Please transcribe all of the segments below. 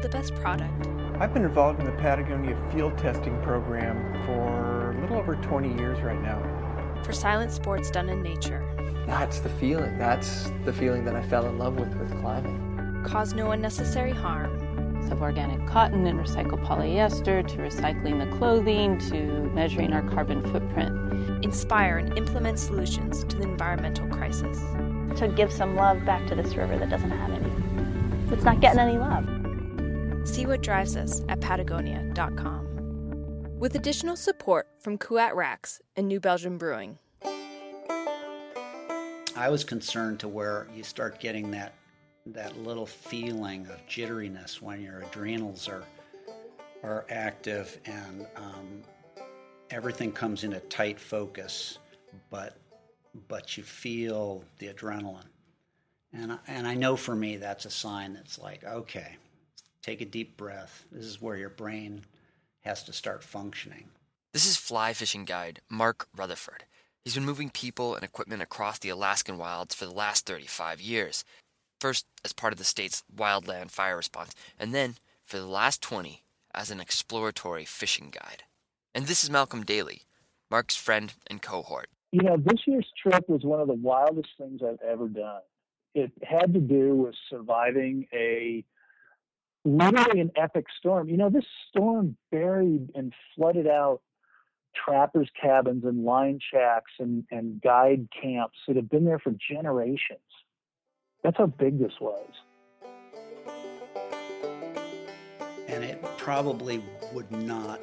build the best product. I've been involved in the Patagonia field testing program for a little over 20 years right now. For silent sports done in nature. That's the feeling. That's the feeling that I fell in love with with climbing. Cause no unnecessary harm. Of organic cotton and recycled polyester to recycling the clothing to measuring our carbon footprint. Inspire and implement solutions to the environmental crisis. To give some love back to this river that doesn't have any. It's not getting any love. See what drives us at Patagonia.com. With additional support from Kuat Racks and New Belgium Brewing. I was concerned to where you start getting that that little feeling of jitteriness when your adrenals are are active and um, everything comes in a tight focus, but but you feel the adrenaline, and I, and I know for me that's a sign that's like okay, take a deep breath. This is where your brain has to start functioning. This is fly fishing guide Mark Rutherford. He's been moving people and equipment across the Alaskan wilds for the last 35 years. First as part of the state's wildland fire response, and then for the last 20 as an exploratory fishing guide. And this is Malcolm Daly, Mark's friend and cohort. You know, this year's trip was one of the wildest things I've ever done. It had to do with surviving a literally an epic storm. You know, this storm buried and flooded out trappers' cabins and line shacks and, and guide camps that have been there for generations. That's how big this was. And it probably would not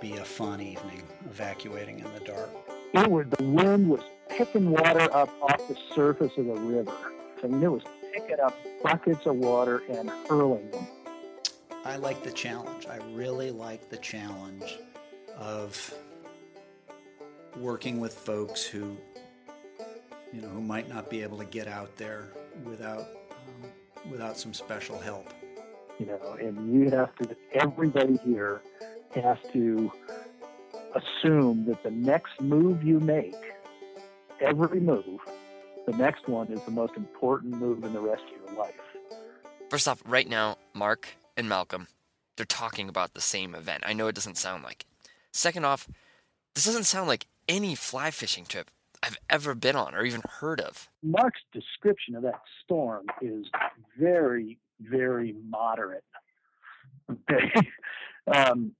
be a fun evening evacuating in the dark. It would, the wind was picking water up off the surface of the river. I mean, it was picking up buckets of water and hurling them. I like the challenge. I really like the challenge of working with folks who you know who might not be able to get out there without um, without some special help you know and you have to everybody here has to assume that the next move you make every move the next one is the most important move in the rest of your life First off, right now, Mark and Malcolm, they're talking about the same event. I know it doesn't sound like it. Second off, this doesn't sound like any fly fishing trip I've ever been on or even heard of. Mark's description of that storm is very, very moderate. Okay. um,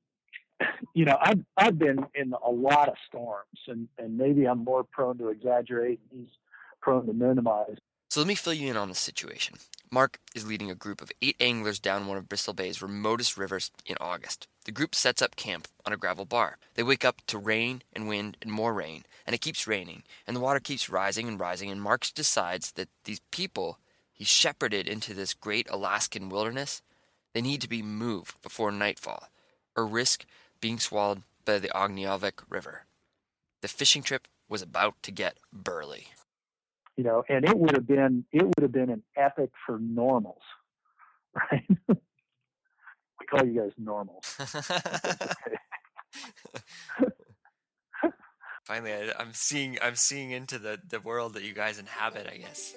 you know, I've I've been in a lot of storms, and and maybe I'm more prone to exaggerate. And he's prone to minimize. So let me fill you in on the situation. Mark is leading a group of eight anglers down one of Bristol Bay's remotest rivers in August. The group sets up camp on a gravel bar. They wake up to rain and wind and more rain, and it keeps raining, and the water keeps rising and rising, and Mark decides that these people he shepherded into this great Alaskan wilderness, they need to be moved before nightfall, or risk being swallowed by the Ognjavik River. The fishing trip was about to get burly you know, and it would have been it would have been an epic for normals, right? we call you guys normals. Finally, I, I'm seeing I'm seeing into the the world that you guys inhabit. I guess.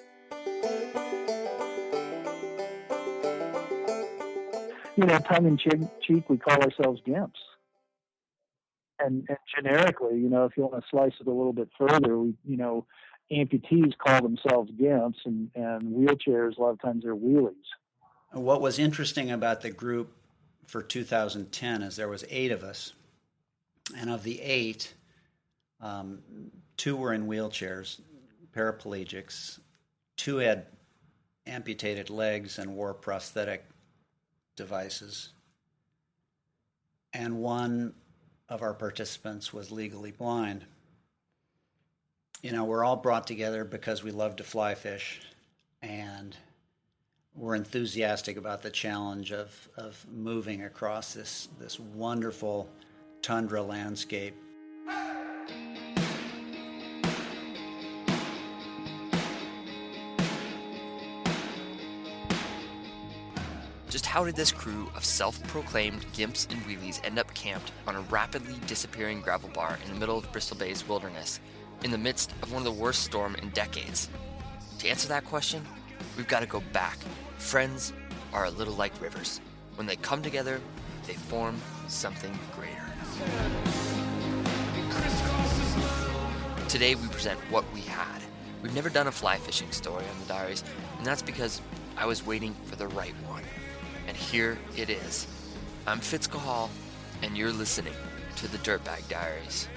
You know, tongue in cheek, we call ourselves gimps. And, and generically, you know, if you want to slice it a little bit further, we, you know, amputees call themselves gimps, and, and wheelchairs, a lot of times, they're wheelies. What was interesting about the group for 2010 is there was eight of us, and of the eight, um, two were in wheelchairs, paraplegics. Two had amputated legs and wore prosthetic devices, and one of our participants was legally blind you know, we're all brought together because we love to fly fish and we're enthusiastic about the challenge of, of moving across this, this wonderful tundra landscape. Just how did this crew of self proclaimed gimps and wheelies end up camped on a rapidly disappearing gravel bar in the middle of Bristol Bay's wilderness in the midst of one of the worst storms in decades? To answer that question, we've got to go back, friends, are a little like rivers. When they come together, they form something greater. Today we present what we had. We've never done a fly fishing story on the diaries, and that's because I was waiting for the right one. And here it is. I'm Fitz Cahall, and you're listening to the Dirtbag Diaries.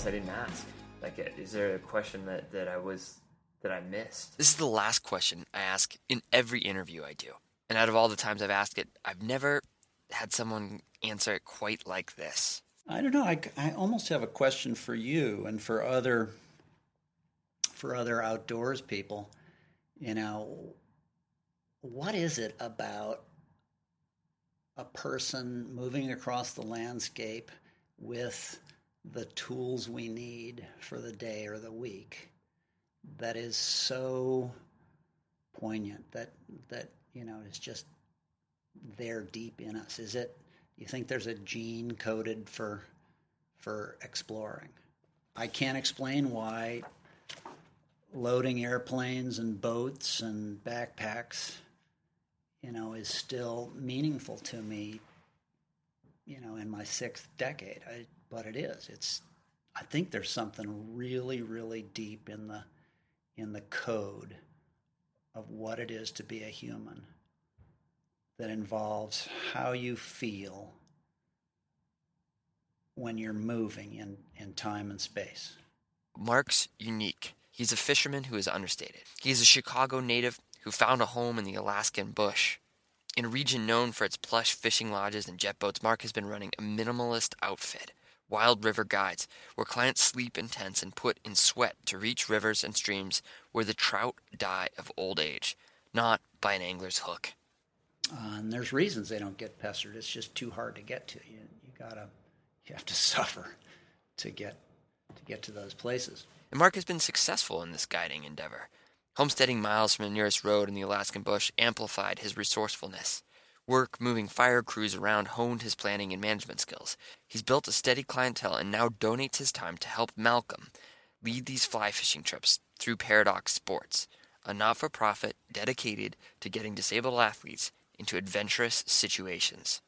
Else I didn't ask? Like, uh, is there a question that, that I was that I missed? This is the last question I ask in every interview I do. And out of all the times I've asked it, I've never had someone answer it quite like this. I don't know. I, I almost have a question for you and for other for other outdoors people. You know, what is it about a person moving across the landscape with the tools we need for the day or the week that is so poignant that that you know is just there deep in us. Is it you think there's a gene coded for for exploring? I can't explain why loading airplanes and boats and backpacks you know is still meaningful to me you know in my sixth decade. I, but it is it's i think there's something really really deep in the in the code of what it is to be a human that involves how you feel when you're moving in, in time and space. Mark's unique. He's a fisherman who is understated. He's a Chicago native who found a home in the Alaskan bush. In a region known for its plush fishing lodges and jet boats, Mark has been running a minimalist outfit, Wild River Guides, where clients sleep in tents and put in sweat to reach rivers and streams where the trout die of old age, not by an angler's hook. Uh, and there's reasons they don't get pestered. It's just too hard to get to. You, you gotta, you have to suffer to get to get to those places. And Mark has been successful in this guiding endeavor. Homesteading miles from the nearest road in the Alaskan bush amplified his resourcefulness. Work moving fire crews around honed his planning and management skills. He's built a steady clientele and now donates his time to help Malcolm lead these fly fishing trips through Paradox Sports, a not for profit dedicated to getting disabled athletes into adventurous situations.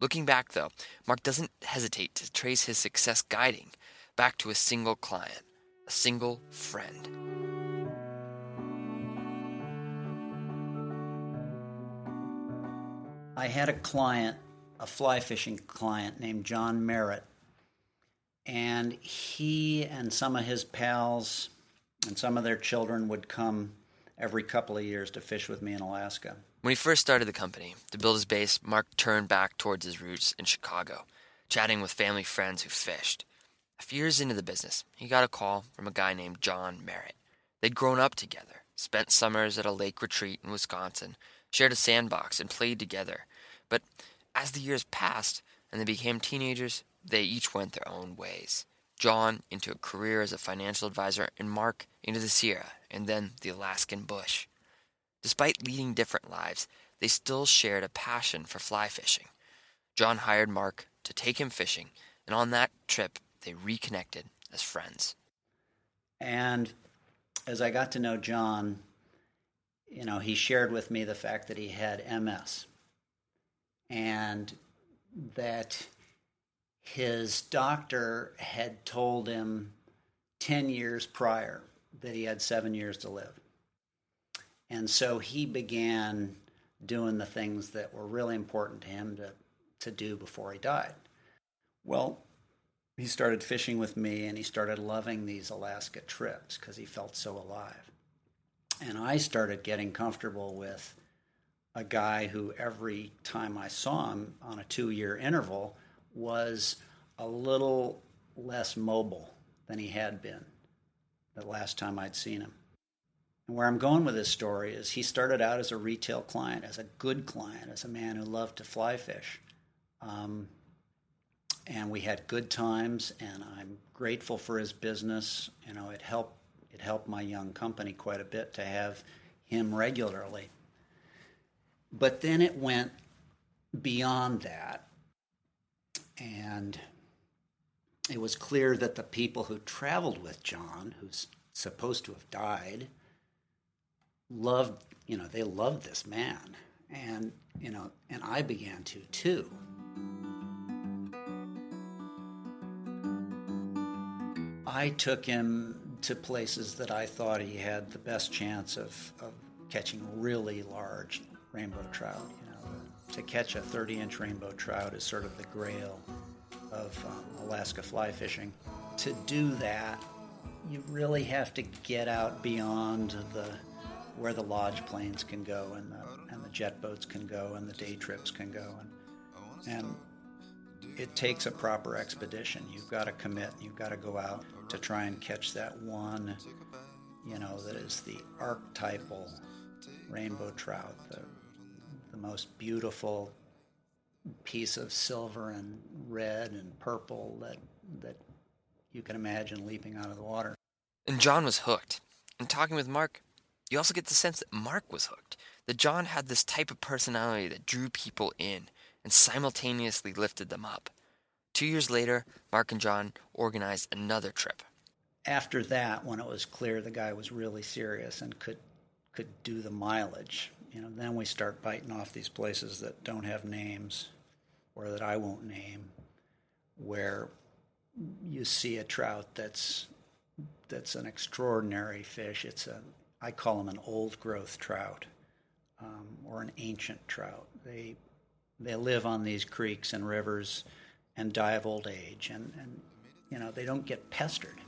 Looking back, though, Mark doesn't hesitate to trace his success guiding back to a single client, a single friend. I had a client, a fly fishing client named John Merritt, and he and some of his pals and some of their children would come every couple of years to fish with me in Alaska. When he first started the company, to build his base, Mark turned back towards his roots in Chicago, chatting with family friends who fished. A few years into the business, he got a call from a guy named John Merritt. They'd grown up together, spent summers at a lake retreat in Wisconsin, shared a sandbox, and played together. But as the years passed and they became teenagers, they each went their own ways. John into a career as a financial advisor, and Mark into the Sierra and then the Alaskan bush. Despite leading different lives, they still shared a passion for fly fishing. John hired Mark to take him fishing, and on that trip, they reconnected as friends. And as I got to know John, you know, he shared with me the fact that he had MS and that his doctor had told him 10 years prior that he had seven years to live. And so he began doing the things that were really important to him to, to do before he died. Well, he started fishing with me and he started loving these Alaska trips because he felt so alive. And I started getting comfortable with a guy who every time I saw him on a two year interval was a little less mobile than he had been the last time I'd seen him. And where I'm going with this story is he started out as a retail client, as a good client, as a man who loved to fly fish. Um, and we had good times, and I'm grateful for his business. You know, it helped it helped my young company quite a bit to have him regularly. But then it went beyond that, and it was clear that the people who traveled with John, who's supposed to have died, loved, you know, they loved this man. And, you know, and I began to too. I took him to places that I thought he had the best chance of, of catching really large rainbow trout. You know, to catch a 30 inch rainbow trout is sort of the grail of um, Alaska fly fishing. To do that, you really have to get out beyond the where the lodge planes can go and the, and the jet boats can go and the day trips can go and and it takes a proper expedition. You've got to commit. You've got to go out to try and catch that one, you know, that is the archetypal rainbow trout, the, the most beautiful piece of silver and red and purple that that you can imagine leaping out of the water. And John was hooked. And talking with Mark, you also get the sense that Mark was hooked. That John had this type of personality that drew people in and simultaneously lifted them up. Two years later, Mark and John organized another trip. After that, when it was clear the guy was really serious and could could do the mileage, you know, then we start biting off these places that don't have names or that I won't name, where you see a trout that's that's an extraordinary fish. It's a I call them an old growth trout um, or an ancient trout. They they live on these creeks and rivers and die of old age, and, and you know they don't get pestered.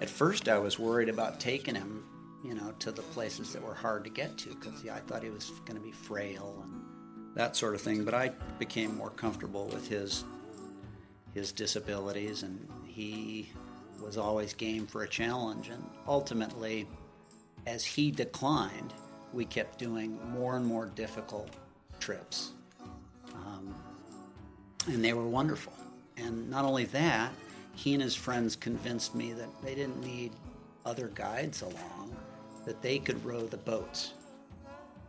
At first, I was worried about taking him, you know, to the places that were hard to get to because yeah, I thought he was going to be frail and that sort of thing. But I became more comfortable with his his disabilities, and he was always game for a challenge. And ultimately, as he declined, we kept doing more and more difficult trips. Um, and they were wonderful. And not only that, he and his friends convinced me that they didn't need other guides along, that they could row the boats.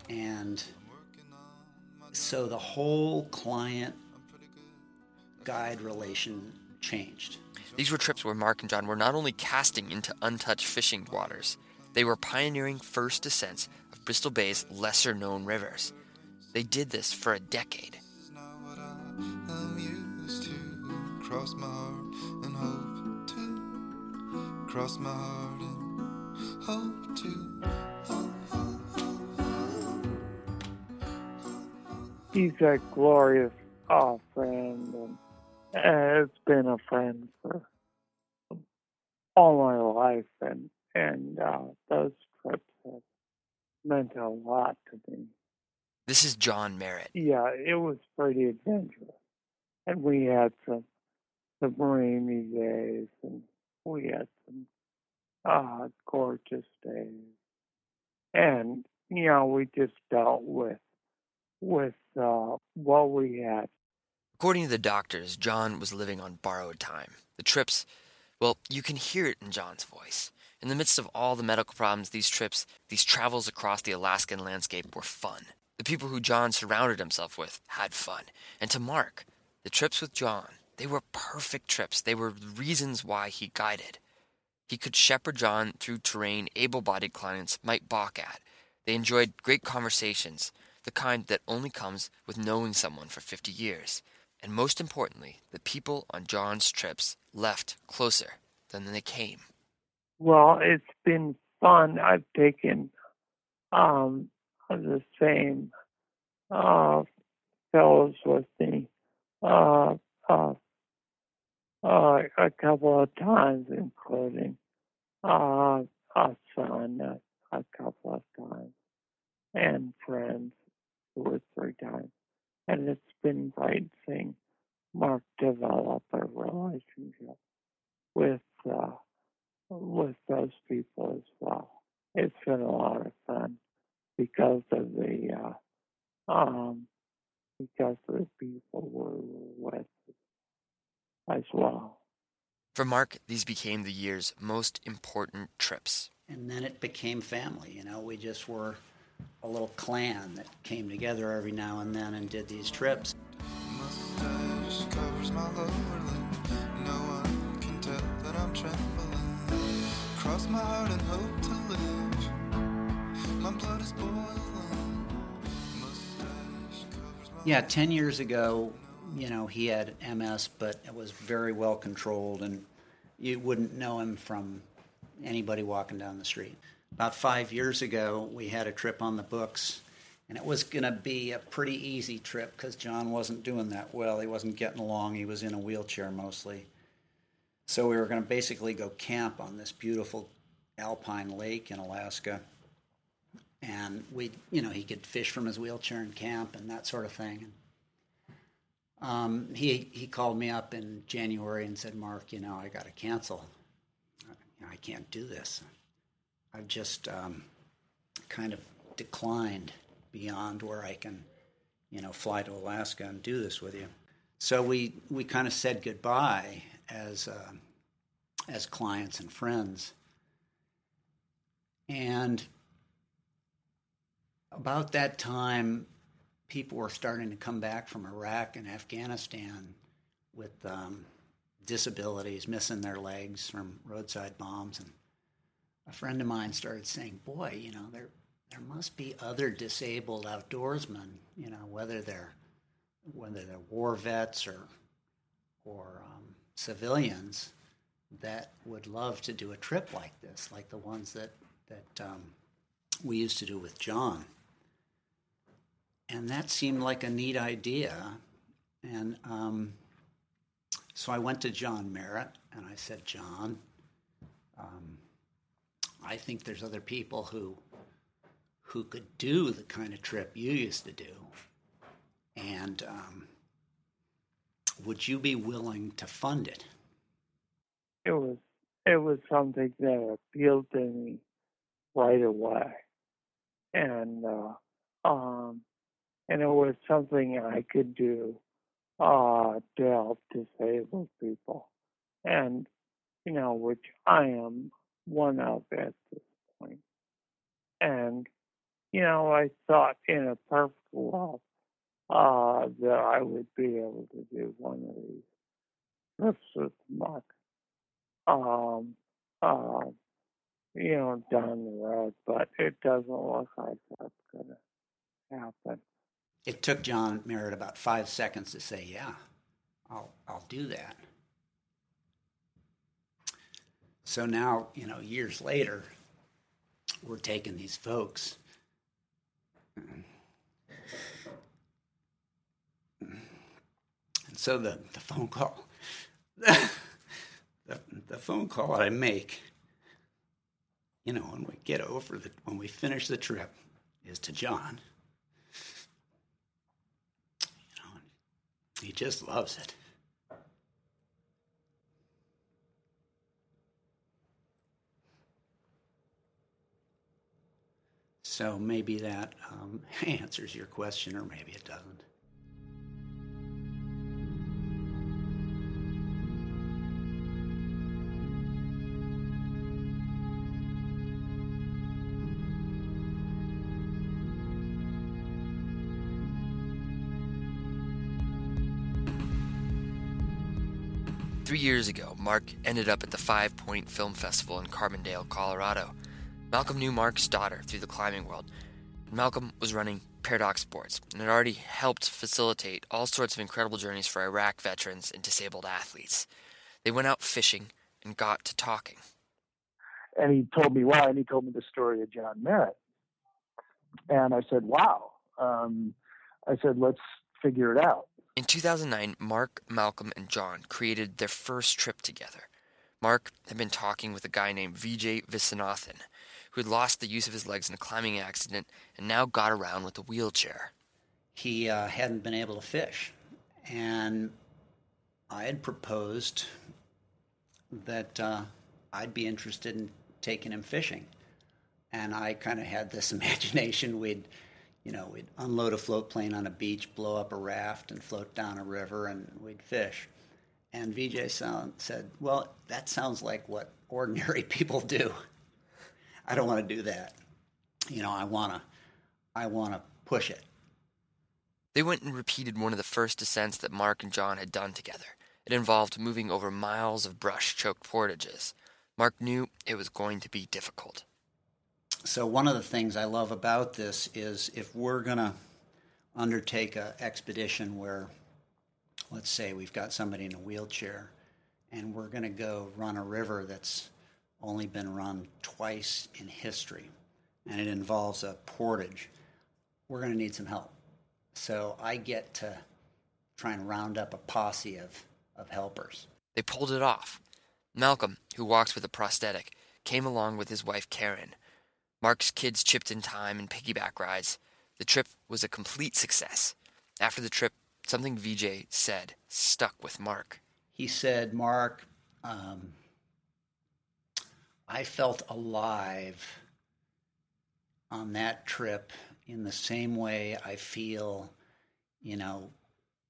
And so the whole client guide relation changed. These were trips where Mark and John were not only casting into untouched fishing waters, they were pioneering first descents of Bristol Bay's lesser known rivers. They did this for a decade. He's a glorious oh, friend, and has been a friend for all my life, and and uh, those trips have meant a lot to me. This is John Merritt. Yeah, it was pretty adventurous, and we had some some rainy days, and we had some uh, gorgeous days, and you know we just dealt with with uh, what we had. According to the doctors, John was living on borrowed time. The trips, well, you can hear it in John's voice. In the midst of all the medical problems, these trips, these travels across the Alaskan landscape were fun. The people who John surrounded himself with had fun. And to Mark, the trips with John, they were perfect trips. They were reasons why he guided. He could shepherd John through terrain able bodied clients might balk at. They enjoyed great conversations, the kind that only comes with knowing someone for 50 years. And most importantly, the people on John's trips left closer than they came. Well, it's been fun. I've taken um, the same uh, fellows with me uh, uh, uh, a couple of times, including uh, a son a, a couple of times, and friends two or three times. And it's been great seeing Mark develop a relationship with uh, with those people as well. It's been a lot of fun because of the uh, um, because of the people we're with as well. For Mark, these became the year's most important trips. And then it became family. You know, we just were a little clan that came together every now and then and did these trips. Cross my heart and hope to live. My blood is boiling. Yeah, 10 years ago, you know, he had MS, but it was very well controlled, and you wouldn't know him from anybody walking down the street. About five years ago, we had a trip on the books, and it was going to be a pretty easy trip because John wasn't doing that well. He wasn't getting along. He was in a wheelchair mostly. So we were going to basically go camp on this beautiful alpine lake in Alaska. And we, you know, he could fish from his wheelchair and camp and that sort of thing. Um, he he called me up in January and said, "Mark, you know, I got to cancel. I, I can't do this. I've just um, kind of declined beyond where I can, you know, fly to Alaska and do this with you." So we we kind of said goodbye as uh, as clients and friends, and about that time, people were starting to come back from Iraq and Afghanistan with um, disabilities, missing their legs from roadside bombs. And a friend of mine started saying, "Boy, you know, there there must be other disabled outdoorsmen. You know, whether they're whether they're war vets or or um, civilians that would love to do a trip like this, like the ones that that um, we used to do with John." and that seemed like a neat idea. And um, so I went to John Merritt and I said, John, um, I think there's other people who who could do the kind of trip you used to do, and um, would you be willing to fund it? It was it was something that appealed to me right away, and uh, um, and it was something I could do uh, to help disabled people, and you know, which I am one of at this point. And you know, I thought in a perfect world uh, that I would be able to do one of these trips with Mark. Um, uh, you know, down the road, but it doesn't look like that's going to happen it took John Merritt about five seconds to say, "Yeah, I'll I'll do that." So now, you know, years later, we're taking these folks. And so the, the phone call, the, the phone call that I make, you know, when we get over the, when we finish the trip, is to John. You know, He just loves it. So maybe that um, answers your question, or maybe it doesn't. Three years ago, Mark ended up at the Five Point Film Festival in Carbondale, Colorado. Malcolm knew Mark's daughter through the climbing world. Malcolm was running Paradox Sports and had already helped facilitate all sorts of incredible journeys for Iraq veterans and disabled athletes. They went out fishing and got to talking. And he told me why, and he told me the story of John Merritt. And I said, wow. Um, I said, let's figure it out. In 2009, Mark, Malcolm, and John created their first trip together. Mark had been talking with a guy named Vijay Viswanathan, who had lost the use of his legs in a climbing accident and now got around with a wheelchair. He uh, hadn't been able to fish, and I had proposed that uh, I'd be interested in taking him fishing. And I kind of had this imagination we'd, you know, we'd unload a float plane on a beach, blow up a raft, and float down a river, and we'd fish. And VJ sound, said, Well, that sounds like what ordinary people do. I don't want to do that. You know, I want to, I want to push it. They went and repeated one of the first descents that Mark and John had done together. It involved moving over miles of brush choked portages. Mark knew it was going to be difficult. So, one of the things I love about this is if we're going to undertake an expedition where, let's say, we've got somebody in a wheelchair and we're going to go run a river that's only been run twice in history and it involves a portage, we're going to need some help. So, I get to try and round up a posse of, of helpers. They pulled it off. Malcolm, who walks with a prosthetic, came along with his wife Karen. Mark's kids chipped in time and piggyback rides. The trip was a complete success. After the trip, something VJ said stuck with Mark. He said, Mark, um, I felt alive on that trip in the same way I feel, you know,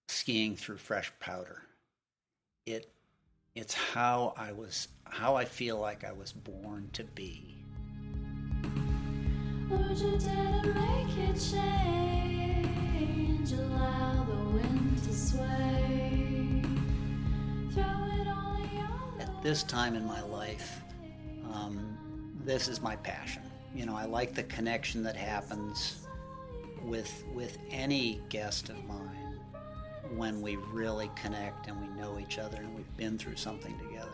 skiing through fresh powder. It it's how I was how I feel like I was born to be. Would you dare to make it change? Allow the wind to sway. Throw it all At this time in my life, um, this is my passion. You know, I like the connection that happens with with any guest of mine when we really connect and we know each other and we've been through something together.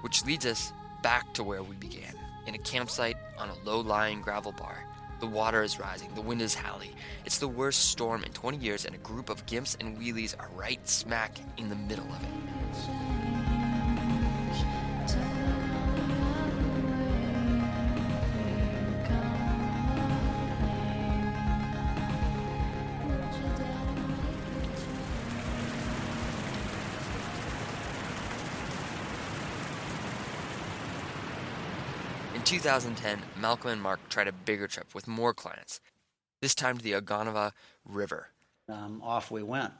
Which leads us back to where we began in a campsite on a low lying gravel bar. The water is rising, the wind is howling. It's the worst storm in 20 years, and a group of gimps and wheelies are right smack in the middle of it. 2010, Malcolm and Mark tried a bigger trip with more clients, this time to the Oganava River. Um, off we went.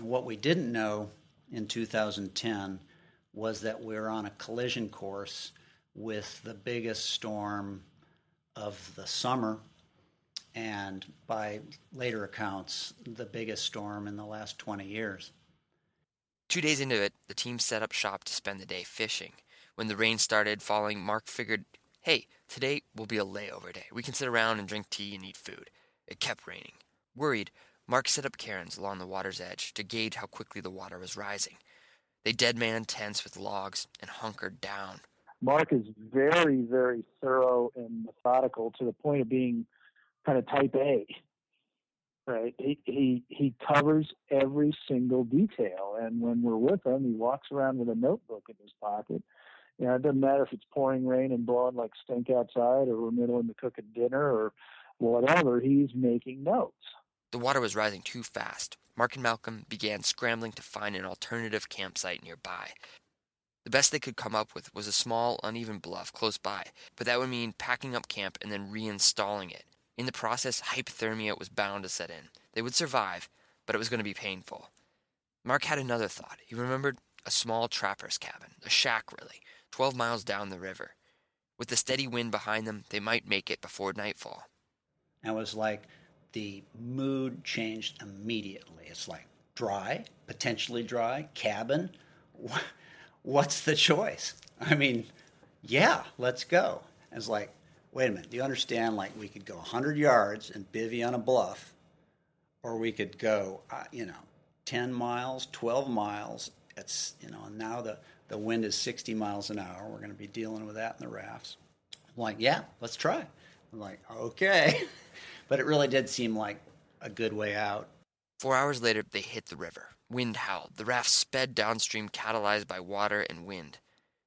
What we didn't know in 2010 was that we were on a collision course with the biggest storm of the summer and by later accounts, the biggest storm in the last 20 years. Two days into it, the team set up shop to spend the day fishing. When the rain started falling, Mark figured, hey, today will be a layover day. We can sit around and drink tea and eat food. It kept raining. Worried, Mark set up cairns along the water's edge to gauge how quickly the water was rising. They dead man tents with logs and hunkered down. Mark is very, very thorough and methodical to the point of being kind of type A. Right. He he he covers every single detail. And when we're with him, he walks around with a notebook in his pocket you know, it doesn't matter if it's pouring rain and blowing like stink outside or we're middle in the cooking dinner or whatever, he's making notes. The water was rising too fast. Mark and Malcolm began scrambling to find an alternative campsite nearby. The best they could come up with was a small, uneven bluff close by, but that would mean packing up camp and then reinstalling it. In the process, hypothermia was bound to set in. They would survive, but it was going to be painful. Mark had another thought. He remembered a small trapper's cabin, a shack really, 12 miles down the river. With the steady wind behind them, they might make it before nightfall. And it was like the mood changed immediately. It's like dry, potentially dry, cabin. What's the choice? I mean, yeah, let's go. it's like, wait a minute, do you understand? Like, we could go 100 yards and bivy on a bluff, or we could go, uh, you know, 10 miles, 12 miles. It's, you know, and now the, the wind is 60 miles an hour. We're going to be dealing with that in the rafts. I'm like, yeah, let's try. I'm like, okay. but it really did seem like a good way out. Four hours later, they hit the river. Wind howled. The raft sped downstream, catalyzed by water and wind.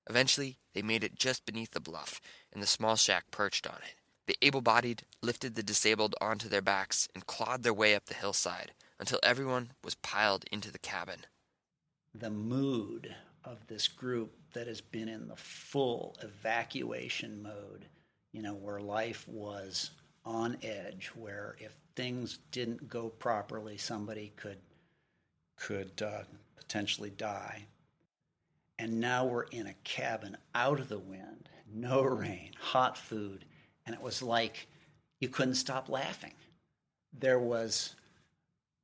Eventually, they made it just beneath the bluff, and the small shack perched on it. The able bodied lifted the disabled onto their backs and clawed their way up the hillside until everyone was piled into the cabin. the mood of this group that has been in the full evacuation mode, you know, where life was on edge, where if things didn't go properly, somebody could could uh, potentially die. And now we're in a cabin out of the wind, no rain, hot food, and it was like you couldn't stop laughing. There was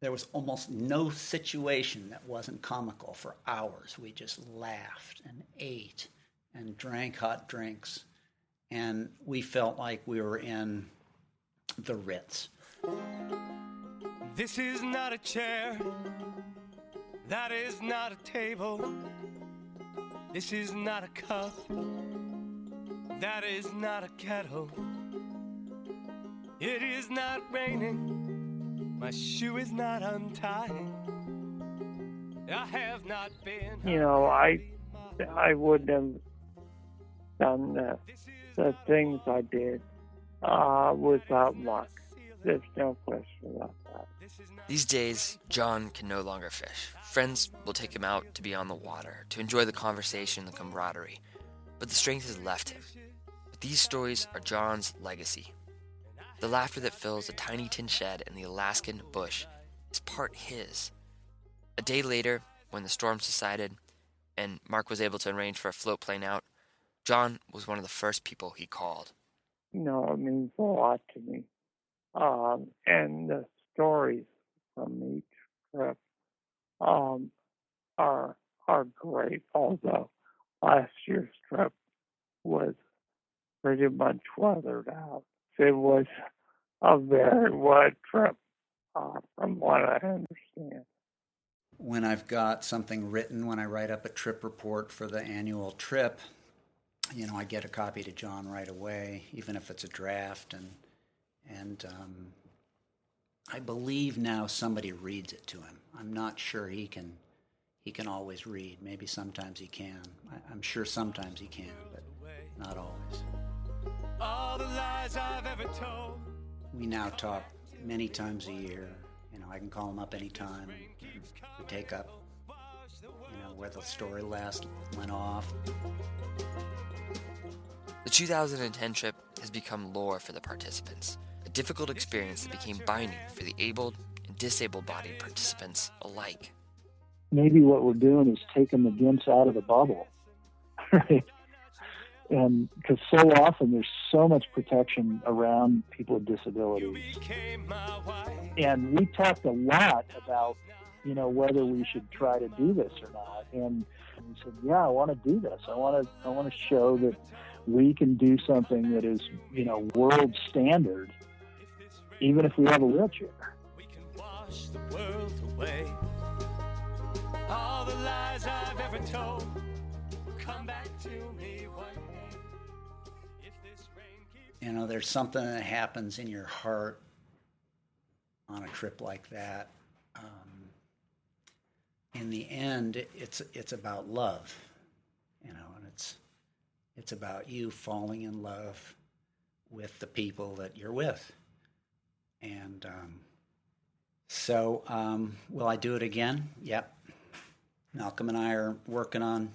there was almost no situation that wasn't comical for hours. We just laughed and ate and drank hot drinks, and we felt like we were in the Ritz. This is not a chair. That is not a table. This is not a cup. That is not a kettle. It is not raining. My shoe is not untied. I have not been. You know, I I wouldn't have done the, the things I did uh, without luck. There's no question about that. These days, John can no longer fish. Friends will take him out to be on the water, to enjoy the conversation, the camaraderie. But the strength has left him. But these stories are John's legacy. The laughter that fills a tiny tin shed in the Alaskan bush is part his. A day later, when the storm subsided and Mark was able to arrange for a float plane out, John was one of the first people he called. You know, it means a lot to me. Um, and the stories from each trip um, are are great. Although last year's trip was pretty much weathered out. It was a very wide trip, uh, from what I understand. When I've got something written, when I write up a trip report for the annual trip, you know, I get a copy to John right away, even if it's a draft, and and um, I believe now somebody reads it to him. I'm not sure he can he can always read. Maybe sometimes he can. I, I'm sure sometimes he can, but not always. All the lies I've ever told. We now talk many times a year. You know, I can call him up anytime. We take up, you know, where the story last went off. The 2010 trip has become lore for the participants, a difficult experience that became binding for the abled and disabled bodied participants alike. Maybe what we're doing is taking the gimps out of the bubble, right? And because so often there's so much protection around people with disabilities. And we talked a lot about, you know, whether we should try to do this or not. And we said, yeah, I want to do this. I want to, I want to show that we can do something that is, you know, world standard, even if we have a wheelchair. We can wash the world away. All the lies I've ever told You know, there's something that happens in your heart on a trip like that. Um, in the end, it's it's about love, you know, and it's it's about you falling in love with the people that you're with. And um, so, um, will I do it again? Yep. Malcolm and I are working on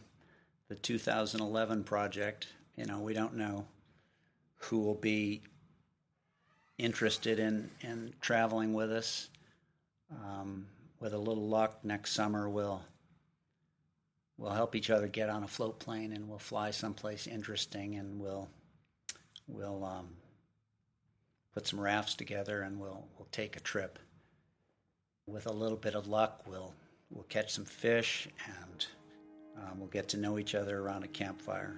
the 2011 project. You know, we don't know who will be interested in, in traveling with us. Um, with a little luck, next summer we'll we'll help each other get on a float plane and we'll fly someplace interesting and we'll we'll um, put some rafts together and we'll we'll take a trip. With a little bit of luck, we'll we'll catch some fish and um, we'll get to know each other around a campfire.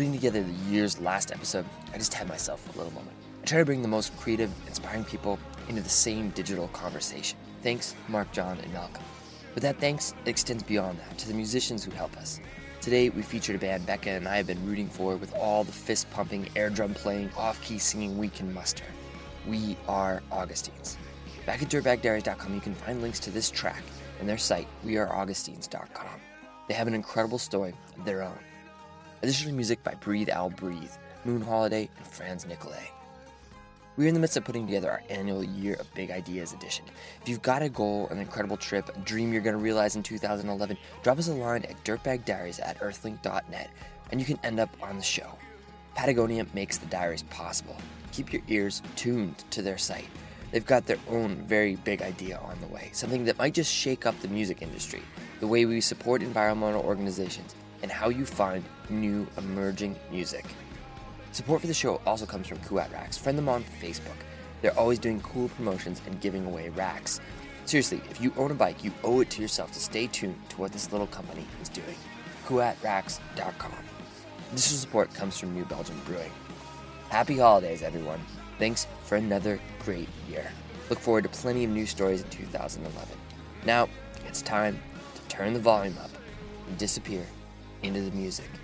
Putting together the year's last episode, I just had myself a little moment. I try to bring the most creative, inspiring people into the same digital conversation. Thanks, Mark, John, and Malcolm. But that thanks extends beyond that to the musicians who help us. Today, we featured a band Becca and I have been rooting for with all the fist pumping, air drum playing, off key singing we can muster. We are Augustines. Back at dirtbagdiaries.com, you can find links to this track and their site, weareaugustines.com. They have an incredible story of their own. Additional music by Breathe Owl Breathe, Moon Holiday, and Franz Nicolay. We're in the midst of putting together our annual Year of Big Ideas edition. If you've got a goal, an incredible trip, a dream you're going to realize in 2011, drop us a line at dirtbagdiaries at earthlink.net and you can end up on the show. Patagonia makes the diaries possible. Keep your ears tuned to their site. They've got their own very big idea on the way, something that might just shake up the music industry, the way we support environmental organizations, and how you find new emerging music. Support for the show also comes from Kuat Racks. Friend them on Facebook. They're always doing cool promotions and giving away racks. Seriously, if you own a bike, you owe it to yourself to stay tuned to what this little company is doing. KuatRacks.com. Additional support comes from New Belgium Brewing. Happy holidays, everyone. Thanks for another great year. Look forward to plenty of new stories in 2011. Now, it's time to turn the volume up and disappear into the music.